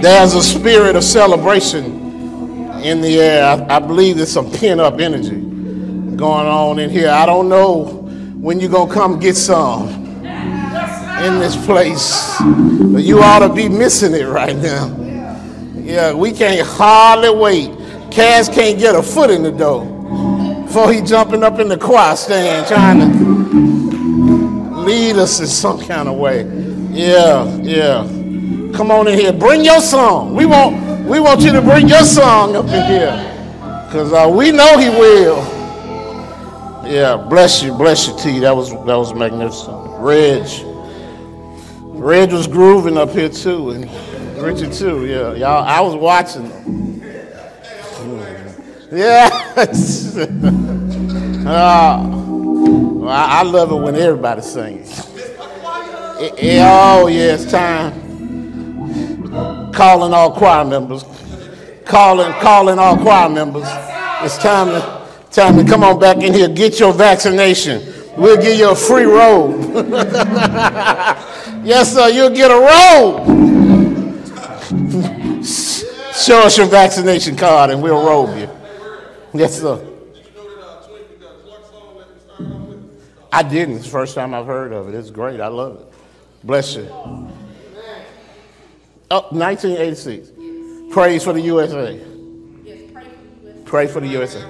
There's a spirit of celebration in the air. I, I believe there's some pent up energy going on in here. I don't know when you're going to come get some in this place, but you ought to be missing it right now. Yeah, we can't hardly wait. Cass can't get a foot in the door before he jumping up in the choir stand trying to lead us in some kind of way. Yeah, yeah. Come on in here. Bring your song. We want we want you to bring your song up in here. Because uh, we know he will. Yeah, bless you, bless you, T. That was that was magnificent. Reg. Reg was grooving up here too, and Richard too. Yeah, y'all. I was watching. Them. Yeah. uh, I, I love it when everybody sings. It, it, oh yeah, it's time. Calling all choir members. Calling, calling all choir members. It's time to time to come on back in here. Get your vaccination. We'll give you a free robe. yes, sir. You'll get a robe. Show us your vaccination card and we'll robe you. Yes, sir. I didn't. It's the first time I've heard of it. It's great. I love it. Bless you. Oh, 1986. Praise for the USA. Yes, Pray for the USA.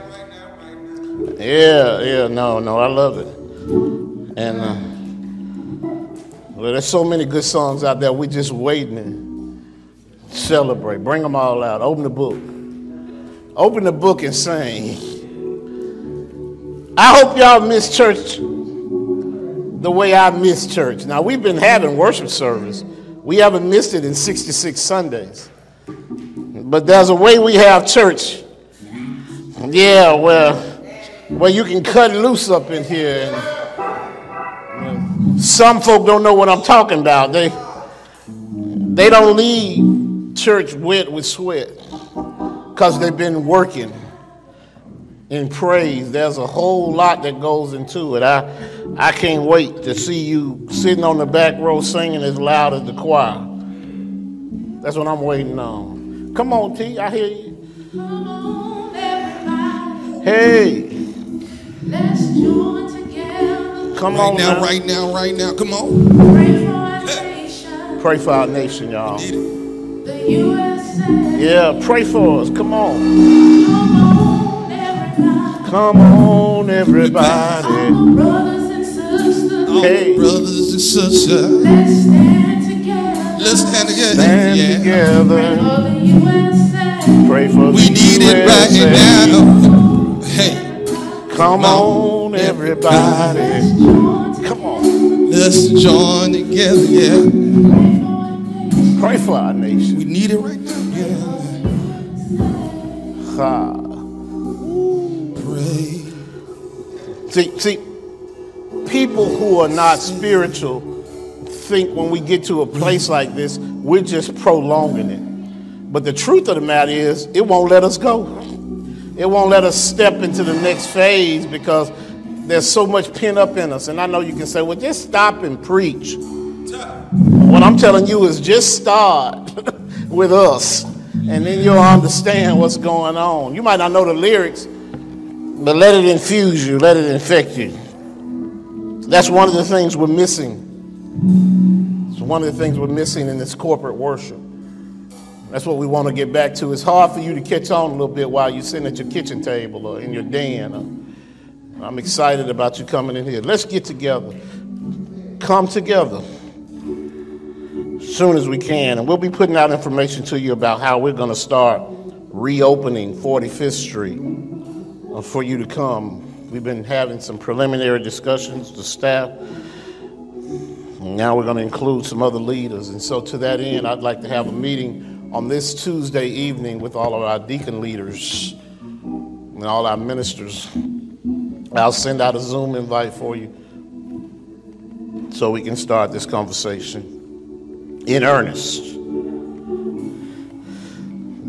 Yeah, yeah, no, no, I love it. And uh, well, there's so many good songs out there. We're just waiting to celebrate. Bring them all out. Open the book. Open the book and sing. I hope y'all miss church the way I miss church. Now, we've been having worship service. We haven't missed it in 66 Sundays. But there's a way we have church. Yeah, well, where you can cut loose up in here. And, some folk don't know what I'm talking about. They, they don't leave church wet with sweat because they've been working in praise. There's a whole lot that goes into it. I, I can't wait to see you sitting on the back row singing as loud as the choir. That's what I'm waiting on. Come on, T, I hear you. Come on, Hey. Let's join together. Come right on now, now, right now, right now. Come on. Pray for our nation. Pray for our nation, y'all. The USA. Yeah, pray for us. Come on. Come on, everybody. brothers and sisters. Hey. brothers and sisters. Let's stand together. Let's stand together. Stand yeah. together. Pray for the USA. We need USA. it right now. Hey. Come on, everybody. Come on. Let's join together, yeah. Pray for our nation. We need it right now, yeah. Ha. See, see, people who are not spiritual think when we get to a place like this, we're just prolonging it. But the truth of the matter is, it won't let us go. It won't let us step into the next phase because there's so much pent up in us. And I know you can say, well, just stop and preach. What I'm telling you is just start with us, and then you'll understand what's going on. You might not know the lyrics, but let it infuse you, let it infect you. That's one of the things we're missing. It's one of the things we're missing in this corporate worship. That's what we want to get back to. It's hard for you to catch on a little bit while you're sitting at your kitchen table or in your den. I'm excited about you coming in here. Let's get together. Come together as soon as we can. And we'll be putting out information to you about how we're going to start reopening 45th Street Uh, for you to come. We've been having some preliminary discussions, the staff. Now we're going to include some other leaders. And so, to that end, I'd like to have a meeting on this Tuesday evening with all of our deacon leaders and all our ministers. I'll send out a Zoom invite for you so we can start this conversation in earnest.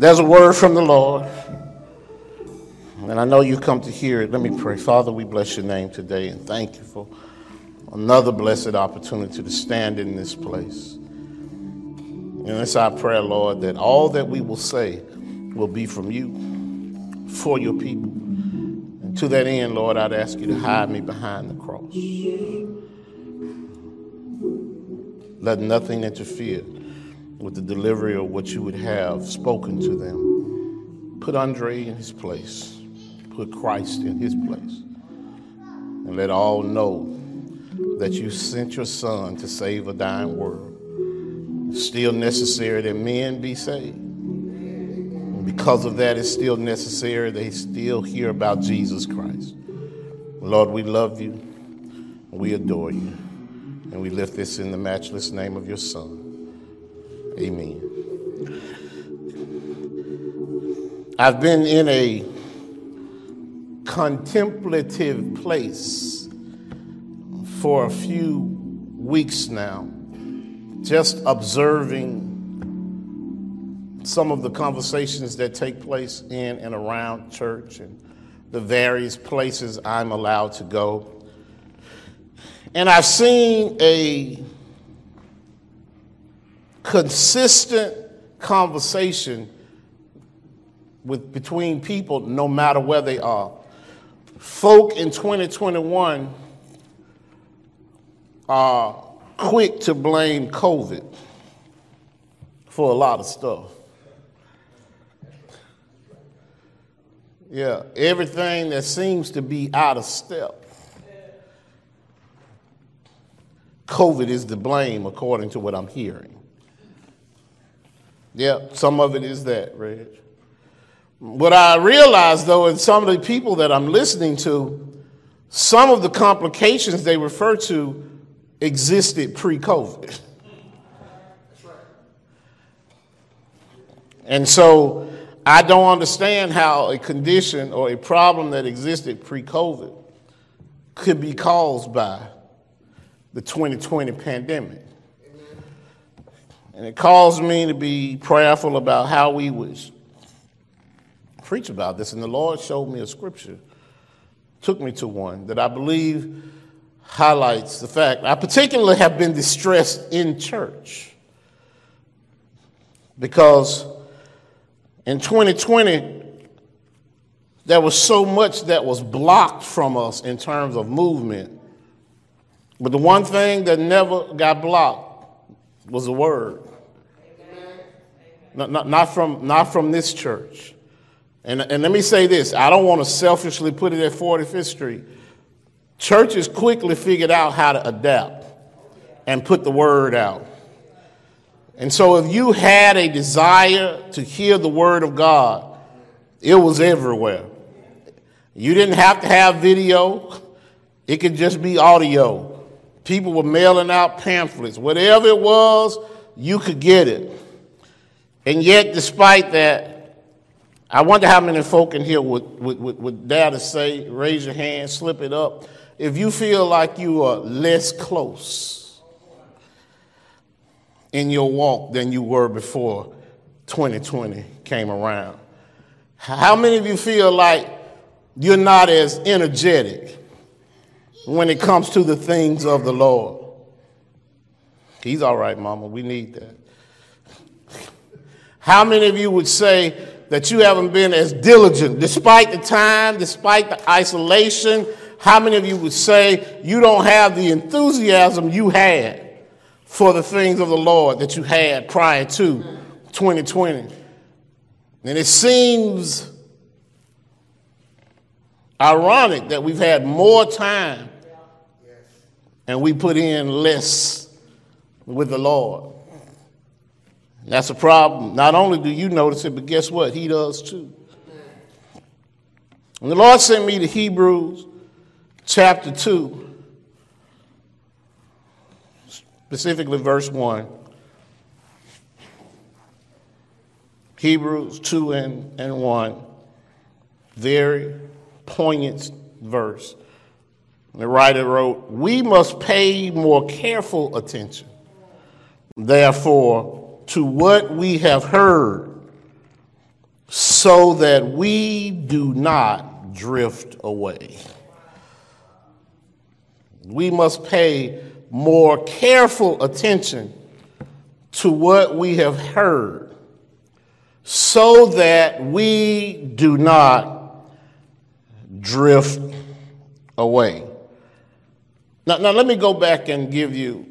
There's a word from the Lord, and I know you come to hear it. Let me pray. Father, we bless your name today and thank you for another blessed opportunity to stand in this place. And it's our prayer, Lord, that all that we will say will be from you for your people. And to that end, Lord, I'd ask you to hide me behind the cross. Let nothing interfere with the delivery of what you would have spoken to them. Put Andre in his place, put Christ in his place, and let all know that you sent your son to save a dying world. It's still necessary that men be saved. And because of that, it's still necessary they still hear about Jesus Christ. Lord, we love you, we adore you. And we lift this in the matchless name of your Son. Amen. I've been in a contemplative place for a few weeks now, just observing some of the conversations that take place in and around church and the various places I'm allowed to go and I've seen a consistent conversation with between people no matter where they are. Folk in 2021 are quick to blame COVID for a lot of stuff. Yeah, everything that seems to be out of step COVID is the blame, according to what I'm hearing. Yeah, some of it is that, Reg. What I realize, though, in some of the people that I'm listening to, some of the complications they refer to existed pre COVID. And so I don't understand how a condition or a problem that existed pre COVID could be caused by the 2020 pandemic. And it caused me to be prayerful about how we would preach about this. And the Lord showed me a scripture, took me to one that I believe highlights the fact I particularly have been distressed in church because in 2020, there was so much that was blocked from us in terms of movement but the one thing that never got blocked was the word. Not, not, not, from, not from this church. And, and let me say this I don't want to selfishly put it at 45th Street. Churches quickly figured out how to adapt and put the word out. And so, if you had a desire to hear the word of God, it was everywhere. You didn't have to have video, it could just be audio. People were mailing out pamphlets. Whatever it was, you could get it. And yet, despite that, I wonder how many folk in here would, would, would, would dare to say, raise your hand, slip it up, if you feel like you are less close in your walk than you were before 2020 came around. How many of you feel like you're not as energetic when it comes to the things of the Lord. He's all right, Mama. We need that. How many of you would say that you haven't been as diligent despite the time, despite the isolation? How many of you would say you don't have the enthusiasm you had for the things of the Lord that you had prior to 2020? And it seems ironic that we've had more time and we put in less with the Lord. That's a problem. Not only do you notice it, but guess what? He does too. And the Lord sent me to Hebrews chapter 2, specifically verse 1. Hebrews 2 and, and 1. Very poignant verse. The writer wrote, We must pay more careful attention, therefore, to what we have heard, so that we do not drift away. We must pay more careful attention to what we have heard, so that we do not drift away. Now, now let me go back and give you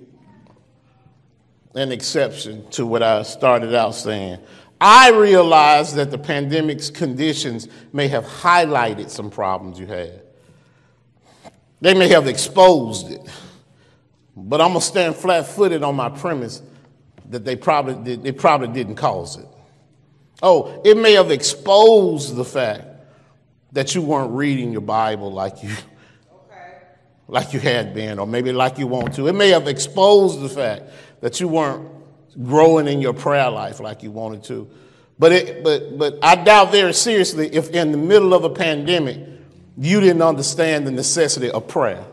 an exception to what I started out saying. I realize that the pandemic's conditions may have highlighted some problems you had. They may have exposed it. But I'm to stand flat footed on my premise that they probably, did, they probably didn't cause it. Oh, it may have exposed the fact that you weren't reading your Bible like you. Like you had been, or maybe like you want to. It may have exposed the fact that you weren't growing in your prayer life like you wanted to. But, it, but, but I doubt very seriously if in the middle of a pandemic you didn't understand the necessity of prayer.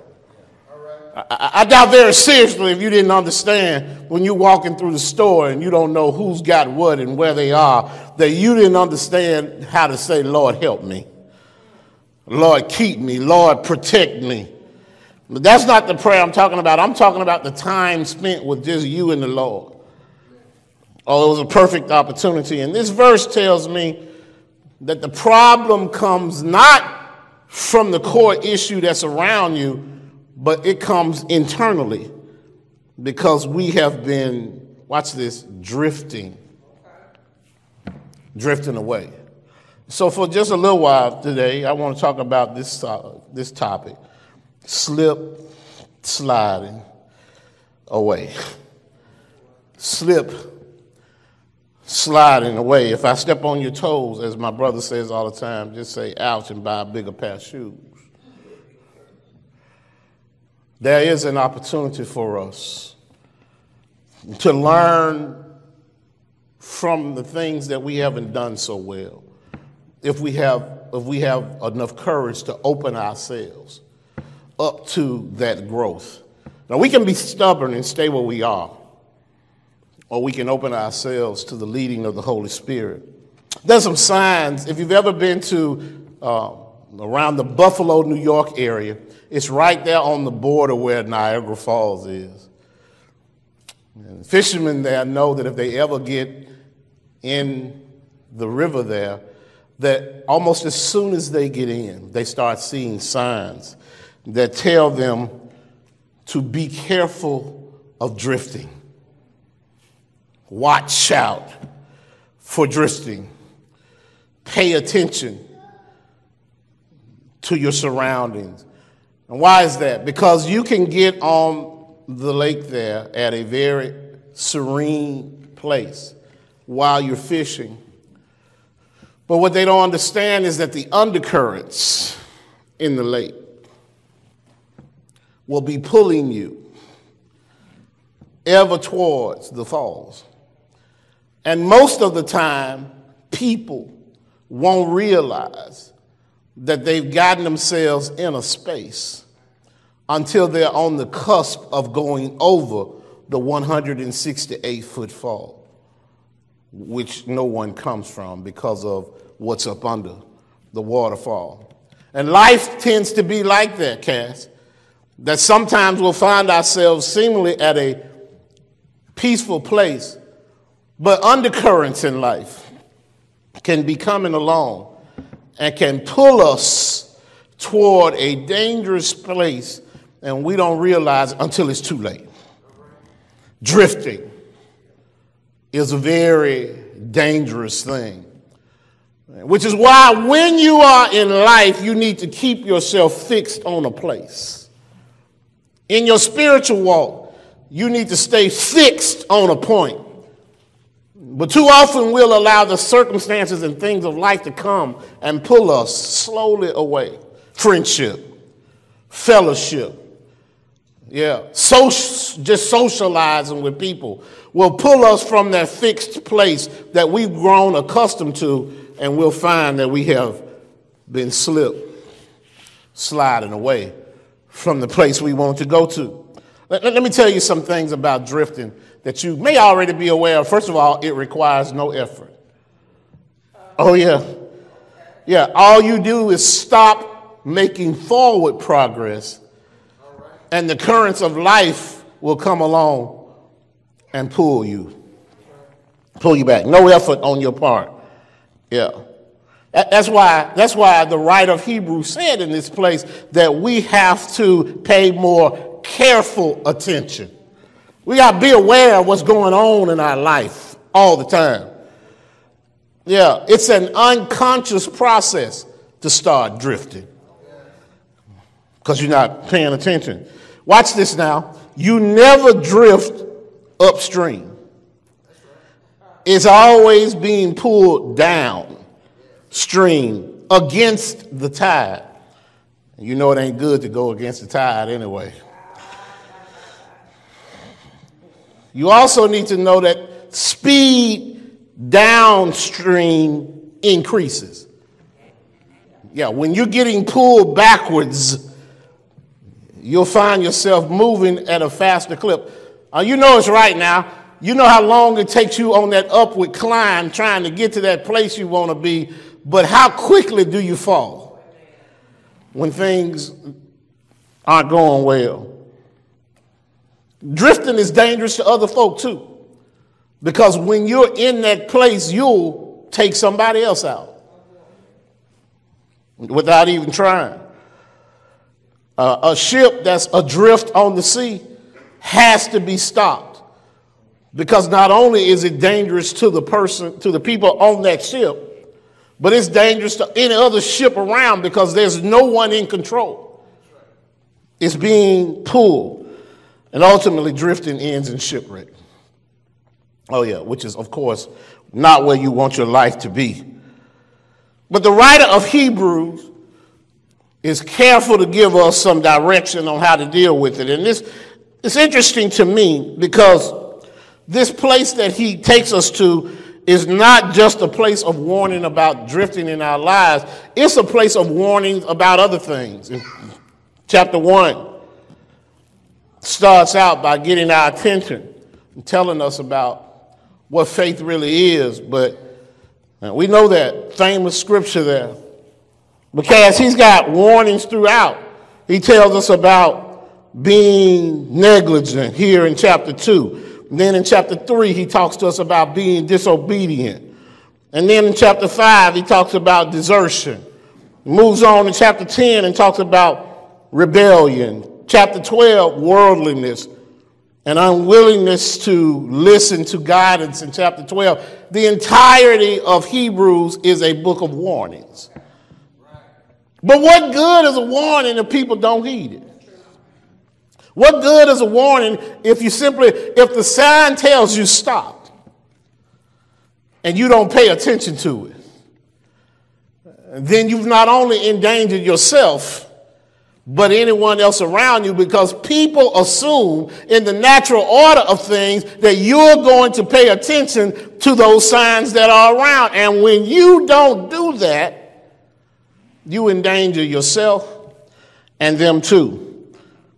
I, I, doubt very seriously if you didn't understand when you're walking through the store and you don't know who's got what and where they are, that you didn't understand how to say, Lord, help me. Lord, keep me. Lord, protect me. But that's not the prayer I'm talking about. I'm talking about the time spent with just you and the Lord. Oh, it was a perfect opportunity. And this verse tells me that the problem comes not from the core issue that's around you, but it comes internally because we have been, watch this, drifting, drifting away. So, for just a little while today, I want to talk about this, uh, this topic slip, sliding away. Slip, sliding away. If I step on your toes, as my brother says all the time, just say ouch and buy a bigger pair of shoes. There is an opportunity for us to learn from the things that we haven't done so well. If we have, if we have enough courage to open ourselves up to that growth. Now, we can be stubborn and stay where we are, or we can open ourselves to the leading of the Holy Spirit. There's some signs, if you've ever been to uh, around the Buffalo, New York area, it's right there on the border where Niagara Falls is. And fishermen there know that if they ever get in the river there, that almost as soon as they get in, they start seeing signs that tell them to be careful of drifting. Watch out for drifting. Pay attention to your surroundings. And why is that? Because you can get on the lake there at a very serene place while you're fishing. But what they don't understand is that the undercurrents in the lake will be pulling you ever towards the falls. And most of the time, people won't realize that they've gotten themselves in a space until they're on the cusp of going over the 168 foot fall, which no one comes from because of what's up under the waterfall. And life tends to be like that, Cass that sometimes we'll find ourselves seemingly at a peaceful place, but undercurrents in life can be coming along and can pull us toward a dangerous place, and we don't realize until it's too late. Drifting is a very dangerous thing. Which is why, when you are in life, you need to keep yourself fixed on a place. In your spiritual walk, you need to stay fixed on a point. But too often we'll allow the circumstances and things of life to come and pull us slowly away. Friendship, fellowship, yeah, just socializing with people will pull us from that fixed place that we've grown accustomed to, and we'll find that we have been slipped, sliding away from the place we want to go to. Let, let, me tell you some things about drifting that you may already be aware of. First of all, it requires no effort. Oh, yeah. Yeah, all you do is stop making forward progress, and the currents of life will come along and pull you. Pull you back. No effort on your part. Yeah. That's why, that's why the writer of Hebrews said in this place that we have to pay more careful attention. We got to be aware of what's going on in our life all the time. Yeah, it's an unconscious process to start drifting because you're not paying attention. Watch this now. You never drift upstream, it's always being pulled downstream against the tide. You know it ain't good to go against the tide anyway. You also need to know that speed downstream increases. Yeah, when you're getting pulled backwards, you'll find yourself moving at a faster clip. Uh, you know it's right now. You know how long it takes you on that upward climb trying to get to that place you want to be, but how quickly do you fall when things aren't going well? Drifting is dangerous to other folk too. Because when you're in that place, you'll take somebody else out without even trying. Uh, a ship that's adrift on the sea has to be stopped because not only is it dangerous to the person, to the people on that ship, but it's dangerous to any other ship around because there's no one in control. It's being pulled, and ultimately drifting ends in shipwreck. Oh, yeah, which is, of course, not where you want your life to be. But the writer of Hebrews is careful to give us some direction on how to deal with it. And this it's interesting to me because this place that he takes us to is not just a place of warning about drifting in our lives, it's a place of warning about other things. Chapter 1 starts out by getting our attention and telling us about what faith really is, but we know that famous scripture there because he's got warnings throughout. He tells us about being negligent here in chapter 2. And then in chapter 3, he talks to us about being disobedient. And then in chapter 5, he talks about desertion. He moves on in chapter 10 and talks about rebellion. Chapter 12, worldliness and unwillingness to listen to guidance in chapter 12. The entirety of Hebrews is a book of warnings. But what good is a warning if people don't heed it? What good is a warning if you simply, if the sign tells you stop and you don't pay attention to it? Then you've not only endangered yourself, but anyone else around you because people assume in the natural order of things that you're going to pay attention to those signs that are around. And when you don't do that, you endanger yourself and them too.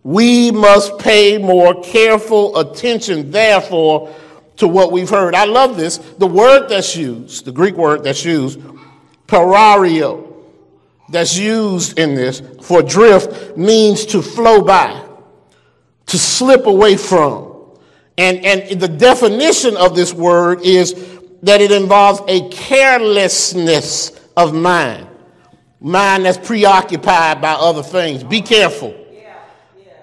We must pay more careful attention, therefore, to what we've heard. I love this. The word that's used, the Greek word that's used, parario, that's used in this for drift means to flow by, to slip away from. And, and the definition of this word is that it involves a carelessness of mind mind that's preoccupied by other things. Be careful.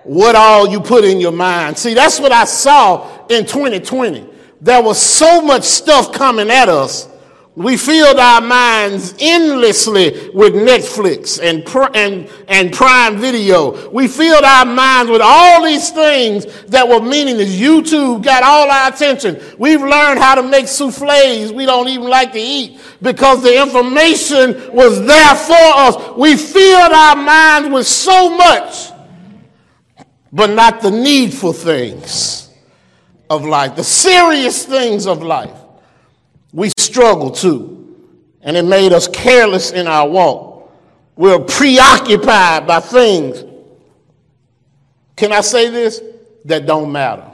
What all you put in your mind. See, that's what I saw in 2020. There was so much stuff coming at us we filled our minds endlessly with Netflix and, and, and Prime Video. We filled our minds with all these things that were meaningless. YouTube got all our attention. We've learned how to make souffles we don't even like to eat because the information was there for us. We filled our minds with so much, but not the needful things of life, the serious things of life we struggle too, and it made us careless in our walk. We're preoccupied by things. Can I say this? That don't matter.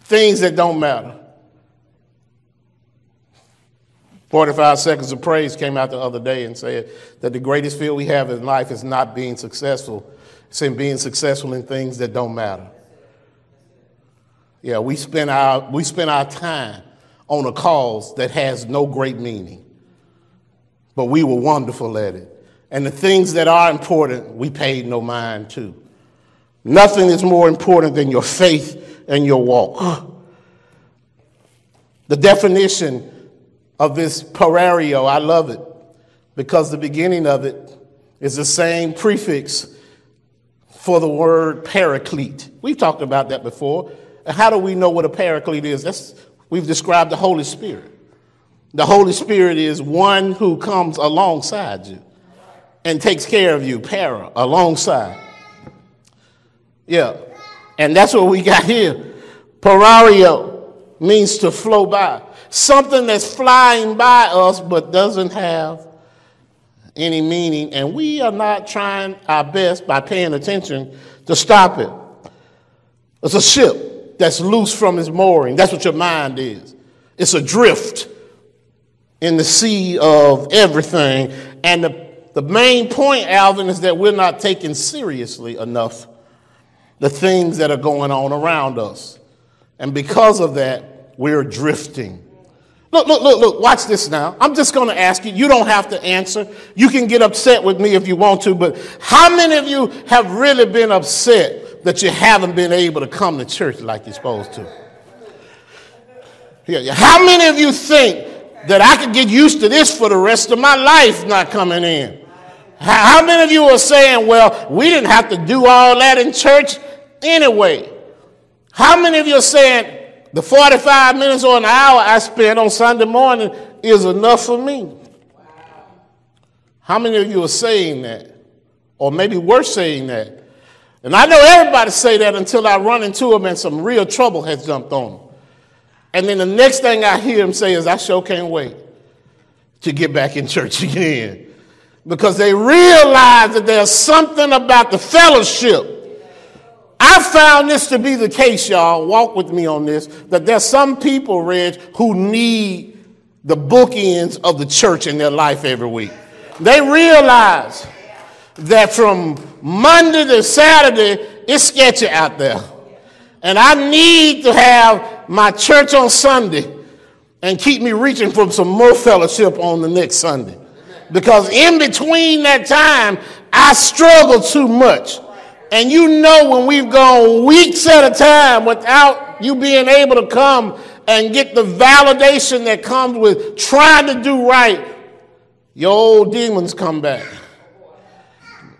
Things that don't matter. 45 Seconds of Praise came out the other day and said that the greatest fear we have in life is not being successful, it's in being successful in things that don't matter. Yeah, we spend our, we spend our time on a cause that has no great meaning. But we were wonderful at it. And the things that are important, we paid no mind to. Nothing is more important than your faith and your walk. The definition of this parario, I love it because the beginning of it is the same prefix for the word paraclete. We've talked about that before. How do we know what a paraclete is? That's, we've described the Holy Spirit. The Holy Spirit is one who comes alongside you and takes care of you, para, alongside. Yeah. And that's what we got here. Parario means to flow by. Something that's flying by us but doesn't have any meaning. And we are not trying our best by paying attention to stop it. It's a ship that's loose from its mooring. That's what your mind is. It's adrift in the sea of everything. And the, the main point, Alvin, is that we're not taking seriously enough the things that are going on around us. And because of that, we're drifting. Look, look, look, look, watch this now. I'm just going to ask you. You don't have to answer. You can get upset with me if you want to, but how many of you have really been upset that you haven't been able to come to church like you're supposed to? Yeah, how many of you think that I could get used to this for the rest of my life not coming in? How many of you are saying, well, we didn't have to do all that in church anyway? How many of you are saying, the 45 minutes or an hour I spend on Sunday morning is enough for me? How many of you are saying that? Or maybe we're saying that. And I know everybody say that until I run into them and some real trouble has jumped on them. And then the next thing I hear them say is, I sure can't wait to get back in church again because they realize that there's something about the fellowship. I found this to be the case, y'all. Walk with me on this. That there's some people, Reg, who need the bookends of the church in their life every week. They realize that from Monday to Saturday, it's sketchy out there. And I need to have my church on Sunday and keep me reaching for some more fellowship on the next Sunday because in between that time, I struggle too much. And you know, when we've gone weeks at a time without you being able to come and get the validation that comes with trying to do right, your old demons come back.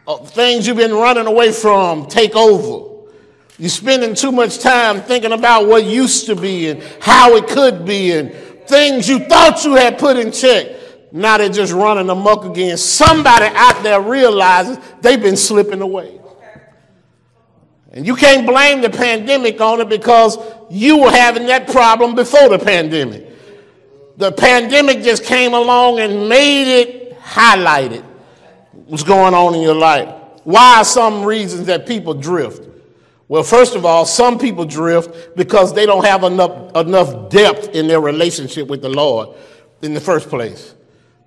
Uh, things you've been running away from take over. You're spending too much time thinking about what used to be and how it could be and things you thought you had put in check. Now they're just running amok again. Somebody out there realizes they've been slipping away. And you can't blame the pandemic on it because you were having that problem before the pandemic. The pandemic just came along and made it highlighted what's going on in your life. Why are some reasons that people drift? Well, first of all, some people drift because they don't have enough, enough depth in their relationship with the Lord in the first place.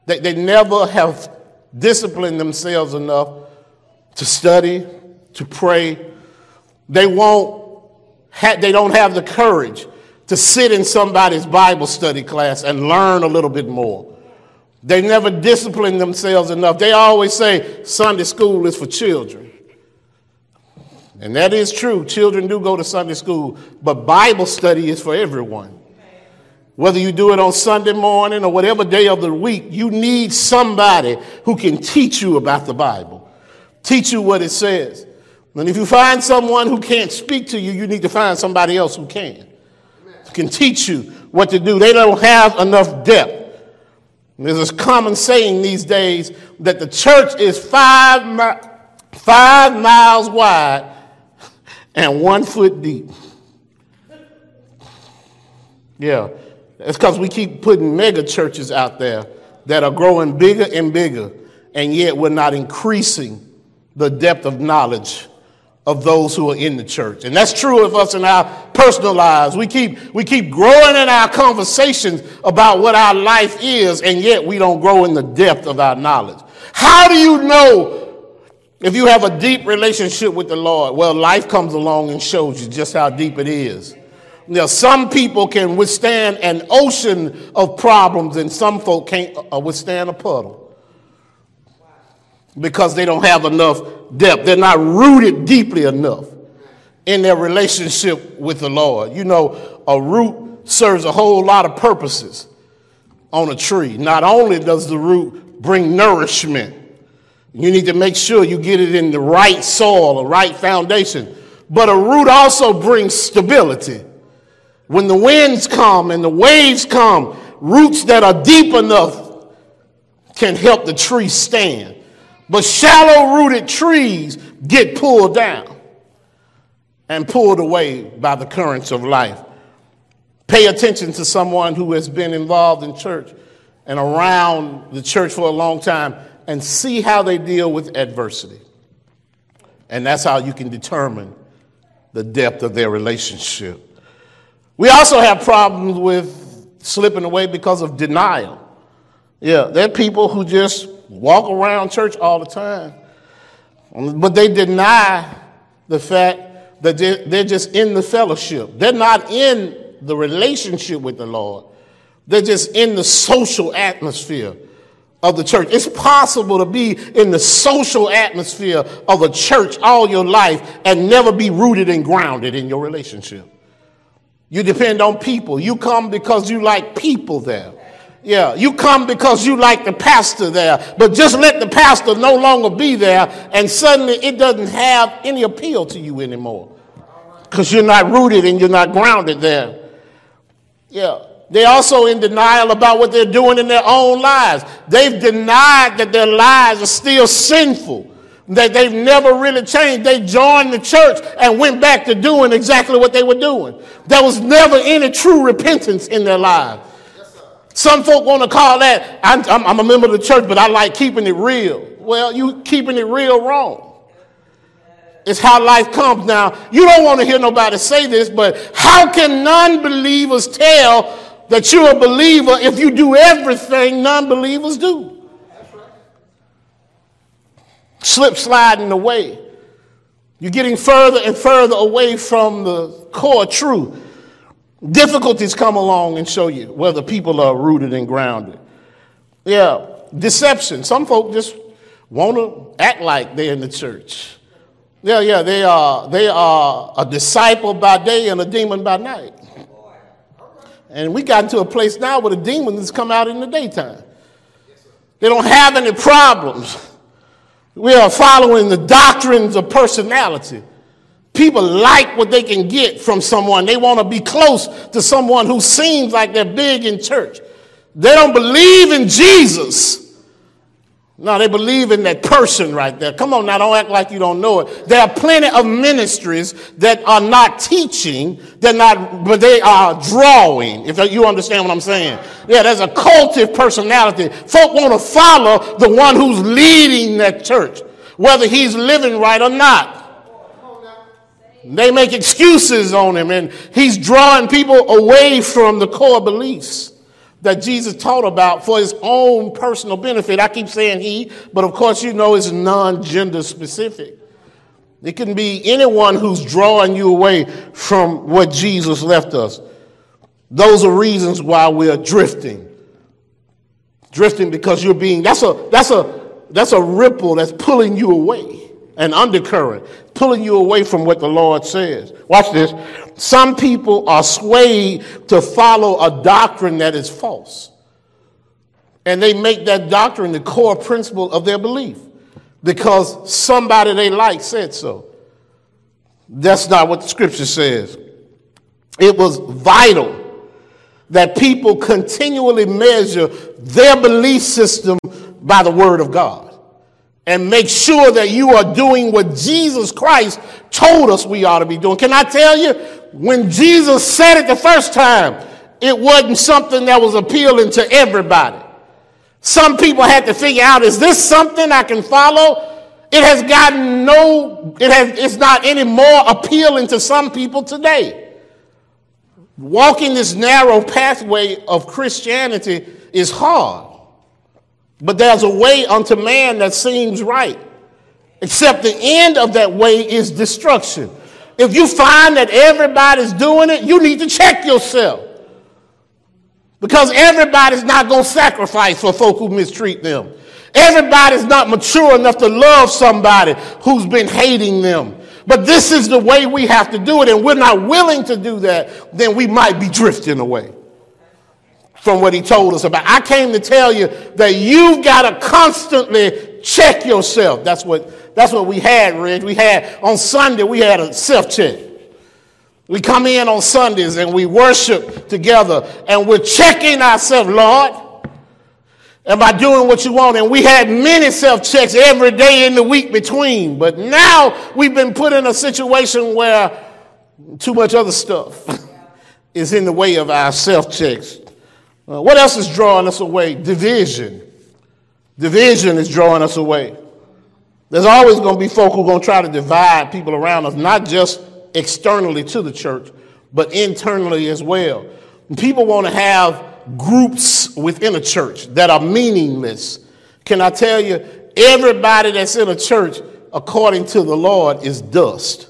They, they never have disciplined themselves enough to study, to pray. They won't, ha- they don't have the courage to sit in somebody's Bible study class and learn a little bit more. They never discipline themselves enough. They always say Sunday school is for children. And that is true. Children do go to Sunday school, but Bible study is for everyone. Whether you do it on Sunday morning or whatever day of the week, you need somebody who can teach you about the Bible, teach you what it says. And if you find someone who can't speak to you, you need to find somebody else who can, who can teach you what to do. They don't have enough depth. There's this common saying these days that the church is five, mi- five miles wide and one foot deep. Yeah. It's because we keep putting mega churches out there that are growing bigger and bigger, and yet we're not increasing the depth of knowledge of those who are in the church. And that's true of us in our personal lives. We keep, we keep growing in our conversations about what our life is, and yet we don't grow in the depth of our knowledge. How do you know if you have a deep relationship with the Lord? Well, life comes along and shows you just how deep it is. Now, some people can withstand an ocean of problems, and some folk can't uh, withstand a puddle because they don't have enough depth. They're not rooted deeply enough in their relationship with the Lord. You know, a root serves a whole lot of purposes on a tree. Not only does the root bring nourishment, you need to make sure you get it in the right soil, the right foundation. But a root also brings stability. When the winds come and the waves come, roots that are deep enough can help the tree stand. But shallow rooted trees get pulled down and pulled away by the currents of life. Pay attention to someone who has been involved in church and around the church for a long time and see how they deal with adversity. And that's how you can determine the depth of their relationship. We also have problems with slipping away because of denial. Yeah, there are people who just walk around church all the time, but they deny the fact that they're just in the fellowship. They're not in the relationship with the Lord, they're just in the social atmosphere of the church. It's possible to be in the social atmosphere of a church all your life and never be rooted and grounded in your relationship. You depend on people. You come because you like people there. Yeah, you come because you like the pastor there, but just let the pastor no longer be there, and suddenly it doesn't have any appeal to you anymore because you're not rooted and you're not grounded there. Yeah, they're also in denial about what they're doing in their own lives. They've denied that their lives are still sinful, that they've never really changed. They joined the church and went back to doing exactly what they were doing. There was never any true repentance in their lives. Some folk want to call that, I'm, I'm, a member of the church, but I like keeping it real. Well, you keeping it real wrong. It's how life comes now. You don't want to hear nobody say this, but how can non believers tell that you're a believer if you do everything non believers do? Slip sliding away. You're getting further and further away from the core truth. Difficulties come along and show you whether people are rooted and grounded. Yeah, deception. Some folk just want to act like they're in the church. Yeah, yeah, they are, they are a disciple by day and a demon by night. And we got into a place now where the demons come out in the daytime. They don't have any problems. We are following the doctrines of personality. People like what they can get from someone. They want to be close to someone who seems like they're big in church. They don't believe in Jesus. No, they believe in that person right there. Come on now, don't act like you don't know it. There are plenty of ministries that are not teaching, they're not, but they are drawing, if you understand what I'm saying. Yeah, there's a cultive personality. Folk want to follow the one who's leading that church, whether he's living right or not. They make excuses on him, and he's drawing people away from the core beliefs that Jesus taught about for his own personal benefit. I keep saying he, but of course, you know it's non gender specific. It can be anyone who's drawing you away from what Jesus left us. Those are reasons why we're drifting. Drifting because you're being, that's a, that's a, that's a ripple that's pulling you away an undercurrent, pulling you away from what the Lord says. Watch this. Some people are swayed to follow a doctrine that is false. And they make that doctrine the core principle of their belief because somebody they like said so. That's not what the scripture says. It was vital that people continually measure their belief system by the word of God and make sure that you are doing what Jesus Christ told us we ought to be doing. Can I tell you, when Jesus said it the first time, it wasn't something that was appealing to everybody. Some people had to figure out, is this something I can follow? It has gotten no, it has, it's not any more appealing to some people today. Walking this narrow pathway of Christianity is hard. But there's a way unto man that seems right, except the end of that way is destruction. If you find that everybody's doing it, you need to check yourself. Because everybody's not going to sacrifice for folk who mistreat them. Everybody's not mature enough to love somebody who's been hating them. But this is the way we have to do it, and we're not willing to do that, then we might be drifting away from what he told us about. I came to tell you that you've got to constantly check yourself. That's what, that's what we had, Reg. We had on Sunday, we had a self check. We come in on Sundays and we worship together and we're checking ourselves, Lord. Am I doing what you want? And we had many self checks every day in the week between. But now we've been put in a situation where too much other stuff is in the way of our self checks. Uh, what else is drawing us away? Division. Division is drawing us away. There's always going to be folk who are going to try to divide people around us, not just externally to the church, but internally as well. People want to have groups within a church that are meaningless. Can I tell you, everybody that's in a church, according to the Lord, is dust.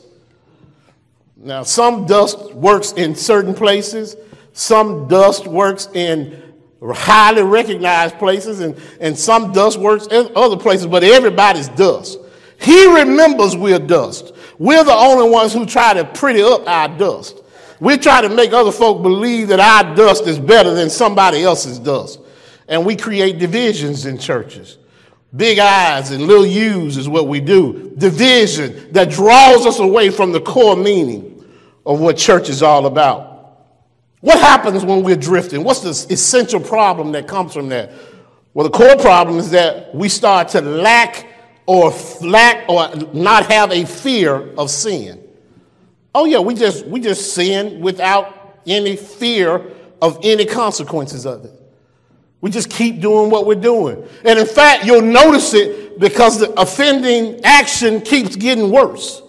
Now, some dust works in certain places, some dust works in highly recognized places, and, and some dust works in other places, but everybody's dust. He remembers we're dust. We're the only ones who try to pretty up our dust. We try to make other folk believe that our dust is better than somebody else's dust. And we create divisions in churches. Big eyes and little U's is what we do. Division that draws us away from the core meaning of what church is all about. What happens when we're drifting? What's the essential problem that comes from that? Well, the core problem is that we start to lack or lack or not have a fear of sin. Oh yeah, we just we just sin without any fear of any consequences of it. We just keep doing what we're doing. And in fact, you'll notice it because the offending action keeps getting worse.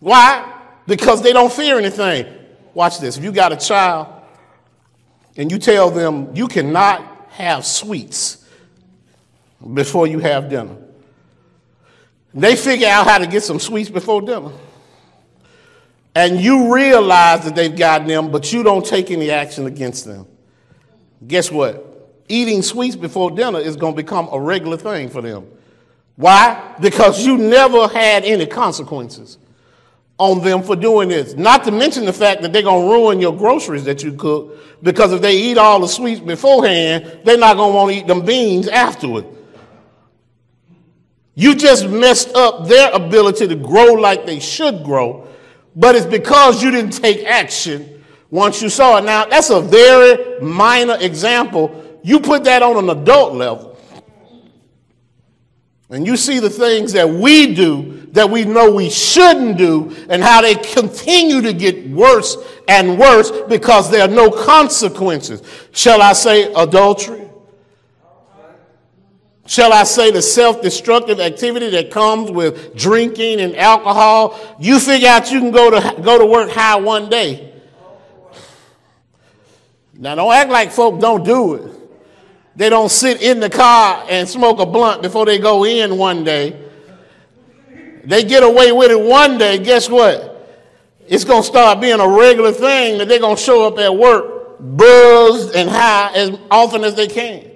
Why? Because they don't fear anything. Watch this. If you got a child and you tell them you cannot have sweets before you have dinner, they figure out how to get some sweets before dinner and you realize that they've gotten them, but you don't take any action against them, guess what? Eating sweets before dinner is going to become a regular thing for them. Why? Because you never had any consequences on them for doing this. Not to mention the fact that they're going to ruin your groceries that you cook because if they eat all the sweets beforehand, they're not going to want to eat them beans afterward. You just messed up their ability to grow like they should grow but it's because you didn't take action once you saw it. Now, that's a very minor example. You put that on an adult level, and you see the things that we do that we know we shouldn't do, and how they continue to get worse and worse because there are no consequences. Shall I say adultery? shall I say, the self destructive activity that comes with drinking and alcohol, you figure out you can go to, go to work high one day. Now, don't act like folk don't do it. They don't sit in the car and smoke a blunt before they go in one day. They get away with it one day, guess what? It's going to start being a regular thing that they're going to show up at work buzzed and high as often as they can.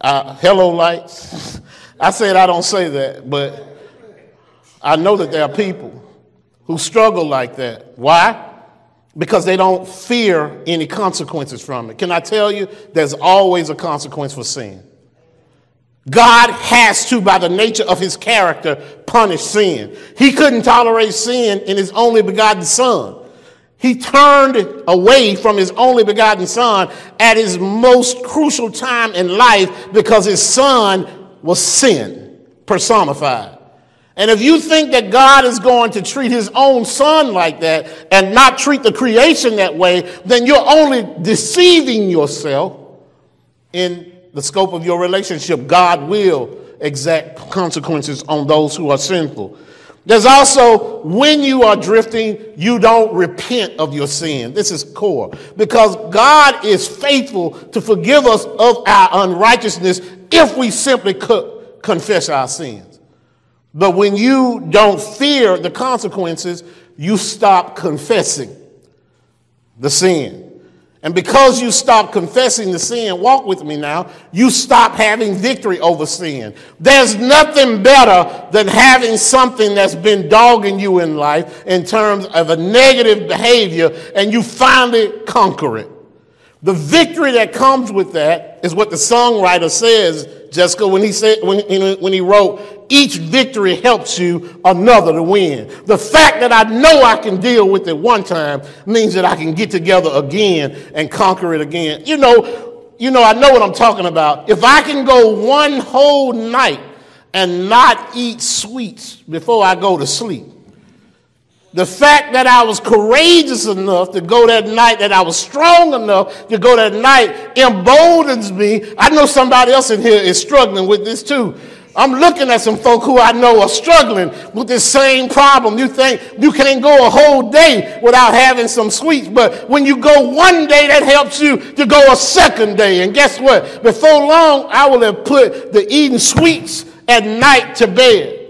Uh, hello, lights. I said I don't say that, but I know that there are people who struggle like that. Why? Because they don't fear any consequences from it. Can I tell you, there's always a consequence for sin. God has to, by the nature of his character, punish sin. He couldn't tolerate sin in his only begotten Son. He turned away from his only begotten son at his most crucial time in life because his son was sin personified. And if you think that God is going to treat his own son like that and not treat the creation that way, then you're only deceiving yourself in the scope of your relationship. God will exact consequences on those who are sinful. There's also when you are drifting, you don't repent of your sin. This is core because God is faithful to forgive us of our unrighteousness if we simply confess our sins. But when you don't fear the consequences, you stop confessing the sin. And because you stop confessing the sin, walk with me now, you stop having victory over sin. There's nothing better than having something that's been dogging you in life in terms of a negative behavior and you finally conquer it. The victory that comes with that is what the songwriter says, Jessica, when he said when, when he wrote, each victory helps you another to win. The fact that I know I can deal with it one time means that I can get together again and conquer it again. You know, you know, I know what I'm talking about. If I can go one whole night and not eat sweets before I go to sleep, the fact that I was courageous enough to go that night, that I was strong enough to go that night, emboldens me. I know somebody else in here is struggling with this too. I'm looking at some folk who I know are struggling with this same problem. You think you can't go a whole day without having some sweets, but when you go one day, that helps you to go a second day. And guess what? Before long, I will have put the eating sweets at night to bed.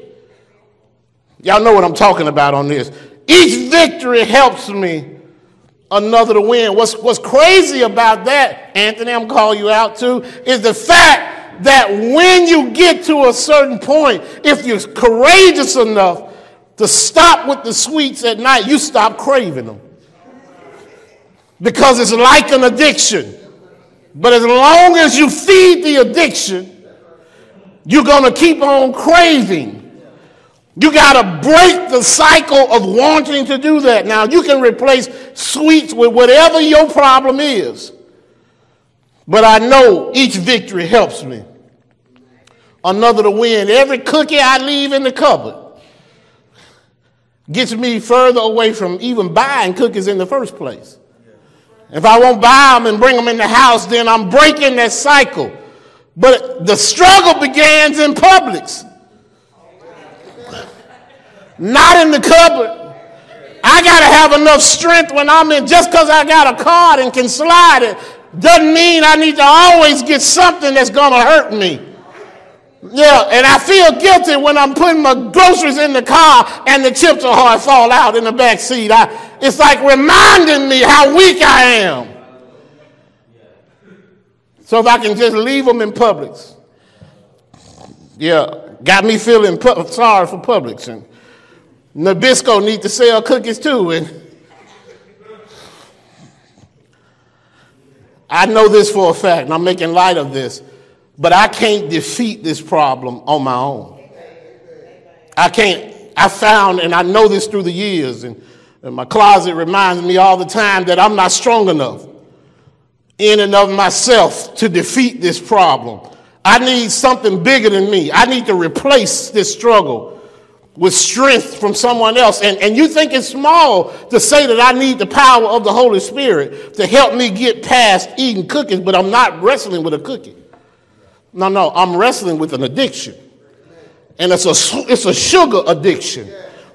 Y'all know what I'm talking about on this. Each victory helps me another to win. What's, what's crazy about that, Anthony, I'm calling you out too, is the fact that when you get to a certain point, if you're courageous enough to stop with the sweets at night, you stop craving them. Because it's like an addiction. But as long as you feed the addiction, you're going to keep on craving you got to break the cycle of wanting to do that. Now, you can replace sweets with whatever your problem is. But I know each victory helps me. Another to win. Every cookie I leave in the cupboard gets me further away from even buying cookies in the first place. If I won't buy them and bring them in the house, then I'm breaking that cycle. But the struggle begins in Publix not in the cupboard. I got to have enough strength when I'm in, just because I got a card and can slide it, doesn't mean I need to always get something that's going to hurt me. Yeah, and I feel guilty when I'm putting my groceries in the car and the chips are hard fall out in the back seat. I, it's like reminding me how weak I am. So if I can just leave them in Publix. Yeah, got me feeling pu- sorry for Publix. And Nabisco need to sell cookies too. And I know this for a fact, and I'm making light of this, but I can't defeat this problem on my own. I can't. I found, and I know this through the years, and, and my closet reminds me all the time that I'm not strong enough in and of myself to defeat this problem. I need something bigger than me. I need to replace this struggle with strength from someone else. And, and you think it's small to say that I need the power of the Holy Spirit to help me get past eating cookies, but I'm not wrestling with a cookie. No, no, I'm wrestling with an addiction. And it's a, it's a sugar addiction.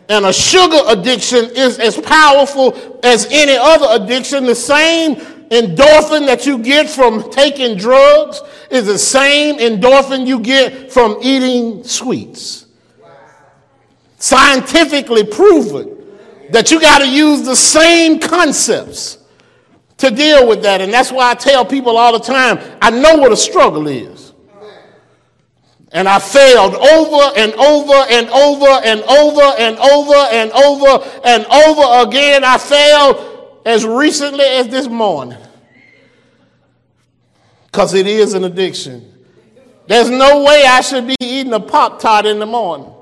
And a sugar addiction is as powerful as any other addiction. The same endorphin that you get from taking drugs is the same endorphin you get from eating sweets scientifically proven that you got to use the same concepts to deal with that. And that's why I tell people all the time I know what a struggle is. And I failed over and over and over and over and over and over and over again. I failed as recently as this morning. Because it is an addiction. There's no way I should be eating a Pop Tart in the morning.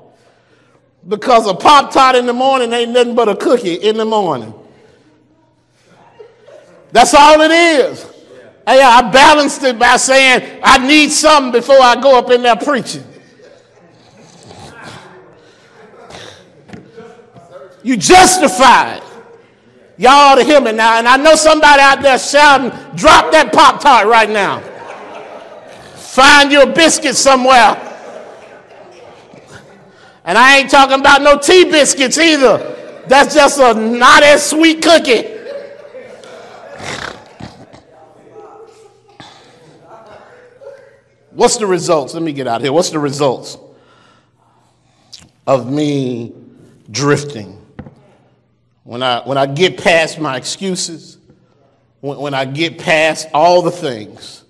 Because a Pop Tart in the morning ain't nothing but a cookie in the morning. That's all it is. Hey, I balanced it by saying I need something before I go up in there preaching. You justified. Y'all ought to hear me now. And I know somebody out there shouting, drop that Pop Tart right now. Find your biscuit somewhere and I ain't talking about no tea biscuits either. That's just a not as sweet cookie. What's the results? Let me get out here. What's the results? of me drifting. When I, when I get past my excuses, when, when I get past all the things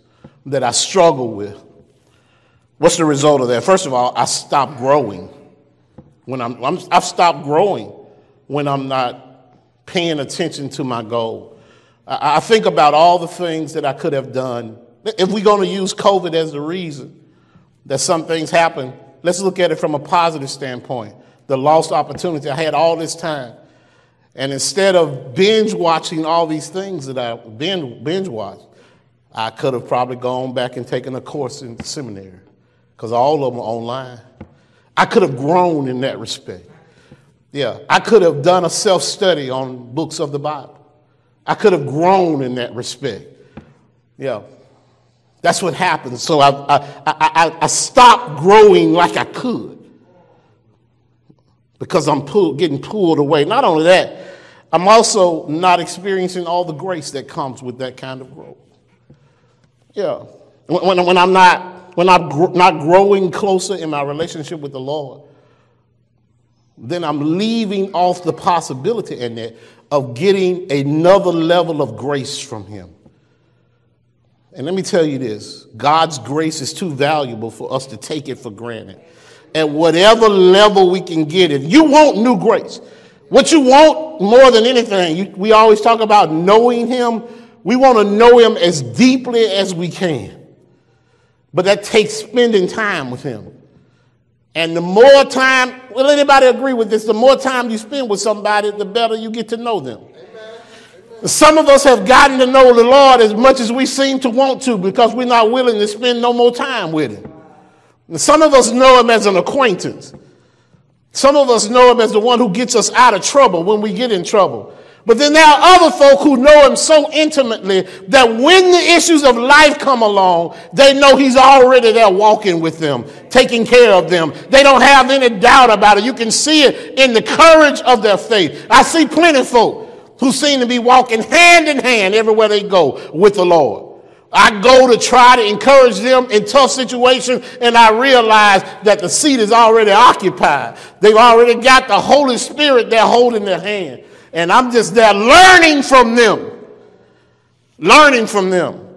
that I struggle with, what's the result of that? First of all, I stop growing. When I'm, I'm I've stopped growing when I'm not paying attention to my goal. I, I think about all the things that I could have done. If we're going to use COVID as the reason that some things happen, let's look at it from a positive standpoint. The lost opportunity. I had all this time. And instead of binge watching all these things that I binge, binge watched, I could have probably gone back and taken a course in seminary because all of them are online. I could have grown in that respect. Yeah, I could have done a self study on books of the Bible. I could have grown in that respect. Yeah, that's what happened. So I, I, I, I stopped growing like I could because I'm pull, getting pulled away. Not only that, I'm also not experiencing all the grace that comes with that kind of growth. Yeah. When, when I'm not, when I'm gr- not growing closer in my relationship with the Lord, then I'm leaving off the possibility in that of getting another level of grace from Him. And let me tell you this God's grace is too valuable for us to take it for granted. At whatever level we can get it, you want new grace. What you want more than anything, you, we always talk about knowing Him. We want to know Him as deeply as we can. But that takes spending time with Him. And the more time, will anybody agree with this? The more time you spend with somebody, the better you get to know them. Amen. Some of us have gotten to know the Lord as much as we seem to want to because we're not willing to spend no more time with Him. And some of us know Him as an acquaintance. Some of us know Him as the one who gets us out of trouble when we get in trouble. But then there are other folk who know him so intimately that when the issues of life come along, they know he's already there walking with them, taking care of them. They don't have any doubt about it. You can see it in the courage of their faith. I see plenty of folk who seem to be walking hand in hand everywhere they go with the Lord. I go to try to encourage them in tough situations, and I realize that the seat is already occupied. They've already got the Holy Spirit there holding their hand. And I'm just there learning from them. Learning from them.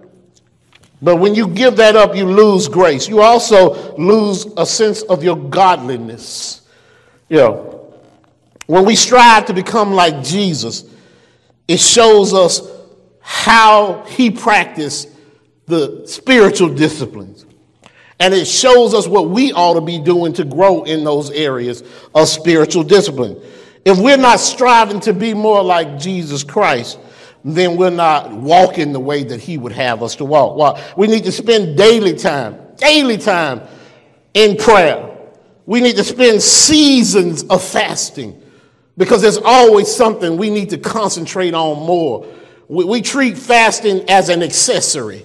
But when you give that up, you lose grace. You also lose a sense of your godliness. You know, when we strive to become like Jesus, it shows us how he practiced the spiritual disciplines. And it shows us what we ought to be doing to grow in those areas of spiritual discipline. If we're not striving to be more like Jesus Christ, then we're not walking the way that he would have us to walk. Well, we need to spend daily time, daily time in prayer. We need to spend seasons of fasting because there's always something we need to concentrate on more. We, we treat fasting as an accessory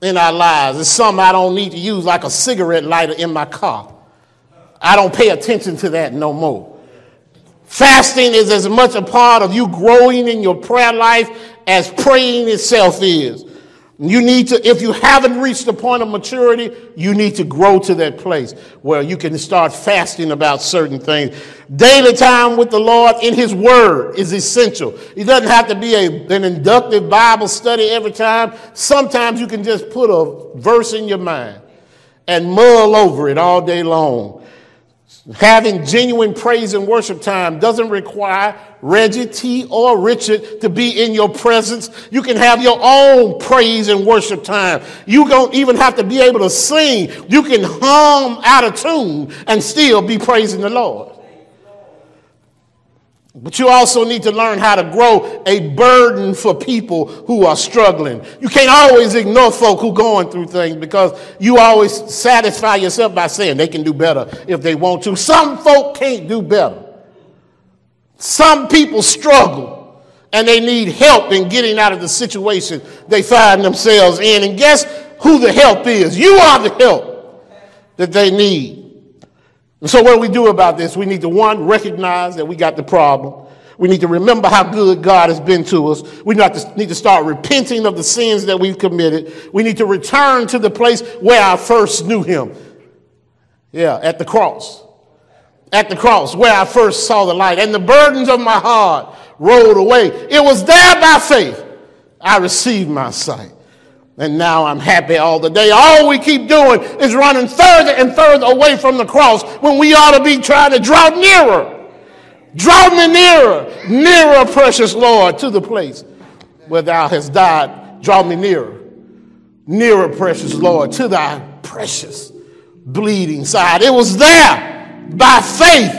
in our lives. It's something I don't need to use like a cigarette lighter in my car. I don't pay attention to that no more. Fasting is as much a part of you growing in your prayer life as praying itself is. You need to, if you haven't reached the point of maturity, you need to grow to that place where you can start fasting about certain things. Daily time with the Lord in His Word is essential. It doesn't have to be a, an inductive Bible study every time. Sometimes you can just put a verse in your mind and mull over it all day long. Having genuine praise and worship time doesn't require Reggie T or Richard to be in your presence. You can have your own praise and worship time. You don't even have to be able to sing. You can hum out of tune and still be praising the Lord. But you also need to learn how to grow a burden for people who are struggling. You can't always ignore folk who are going through things because you always satisfy yourself by saying they can do better if they want to. Some folk can't do better. Some people struggle and they need help in getting out of the situation they find themselves in. And guess who the help is? You are the help that they need. So, what do we do about this? We need to, one, recognize that we got the problem. We need to remember how good God has been to us. We need to start repenting of the sins that we've committed. We need to return to the place where I first knew Him. Yeah, at the cross. at the cross where I first saw the light, and the burdens of my heart rolled away. It was there by faith I received my sight. And now I'm happy all the day. All we keep doing is running further and further away from the cross when we ought to be trying to draw nearer. Draw me nearer, nearer, precious Lord, to the place where thou hast died. Draw me nearer, nearer, precious Lord, to thy precious bleeding side. It was there by faith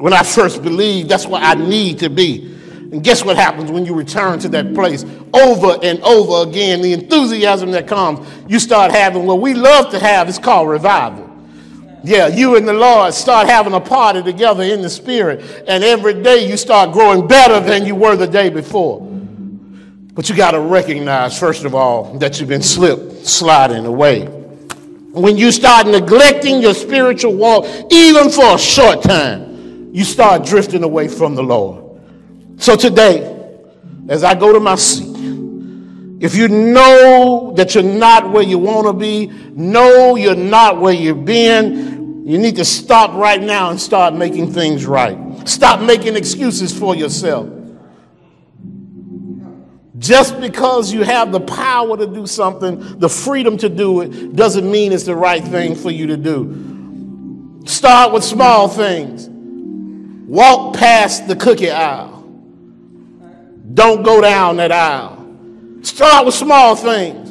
when I first believed. That's where I need to be. And guess what happens when you return to that place over and over again? The enthusiasm that comes, you start having what we love to have. It's called revival. Yeah, you and the Lord start having a party together in the Spirit, and every day you start growing better than you were the day before. But you got to recognize, first of all, that you've been slip sliding away. When you start neglecting your spiritual walk, even for a short time, you start drifting away from the Lord. So today, as I go to my seat, if you know that you're not where you want to be, know you're not where you've been, you need to stop right now and start making things right. Stop making excuses for yourself. Just because you have the power to do something, the freedom to do it, doesn't mean it's the right thing for you to do. Start with small things. Walk past the cookie aisle. Don't go down that aisle. Start with small things.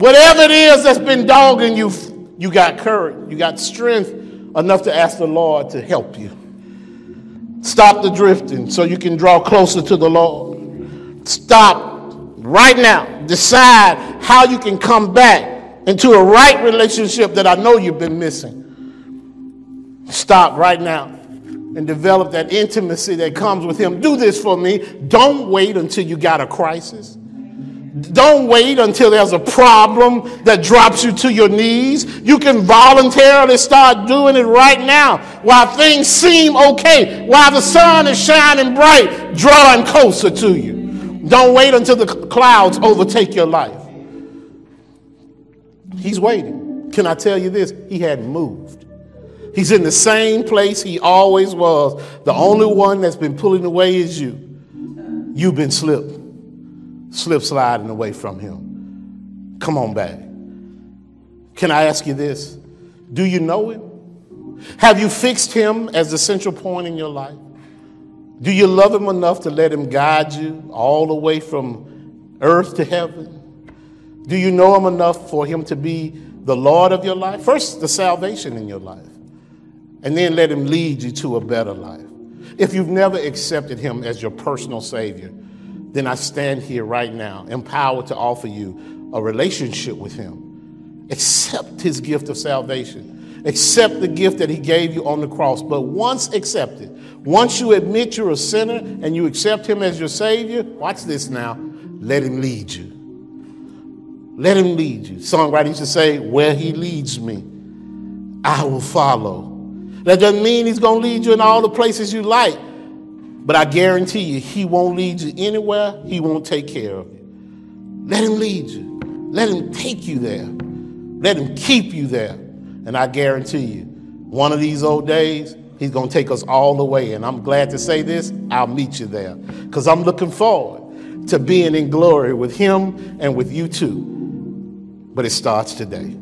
Whatever it is that's been dogging you, you got courage, you got strength enough to ask the Lord to help you. Stop the drifting so you can draw closer to the Lord. Stop right now. Decide how you can come back into a right relationship that I know you've been missing. Stop right now and develop that intimacy that comes with Him. Do this for me. Don't wait until you got a crisis. Don't wait until there's a problem that drops you to your knees. You can voluntarily start doing it right now while things seem okay, while the sun is shining bright, drawing closer to you. Don't wait until the clouds overtake your life. He's waiting. Can I tell you this? He hadn't moved. He's in the same place he always was. The only one that's been pulling away is you. You've been slipped slip sliding away from him. Come on back. Can I ask you this? Do you know him? Have you fixed him as the central point in your life? Do you love him enough to let him guide you all the way from earth to heaven? Do you know him enough for him to be the Lord of your life? First, the salvation in your life, and then let him lead you to a better life. If you've never accepted him as your personal Savior, then I stand here right now, empowered to offer you a relationship with Him. Accept His gift of salvation. Accept the gift that He gave you on the cross. But once accepted, once you admit you're a sinner and you accept Him as your Savior, watch this now, let Him lead you. Let Him lead you. Songwriter used to say, Where He leads me, I will follow. That doesn't mean He's going to lead you in all the places you like. But I guarantee you, He won't lead you anywhere, He won't take care of you. Let Him lead you, let Him take you there, let Him keep you there. And I guarantee you, one of these old days, He's going to take us all the way. And I'm glad to say this I'll meet you there because I'm looking forward to being in glory with Him and with you too. But it starts today.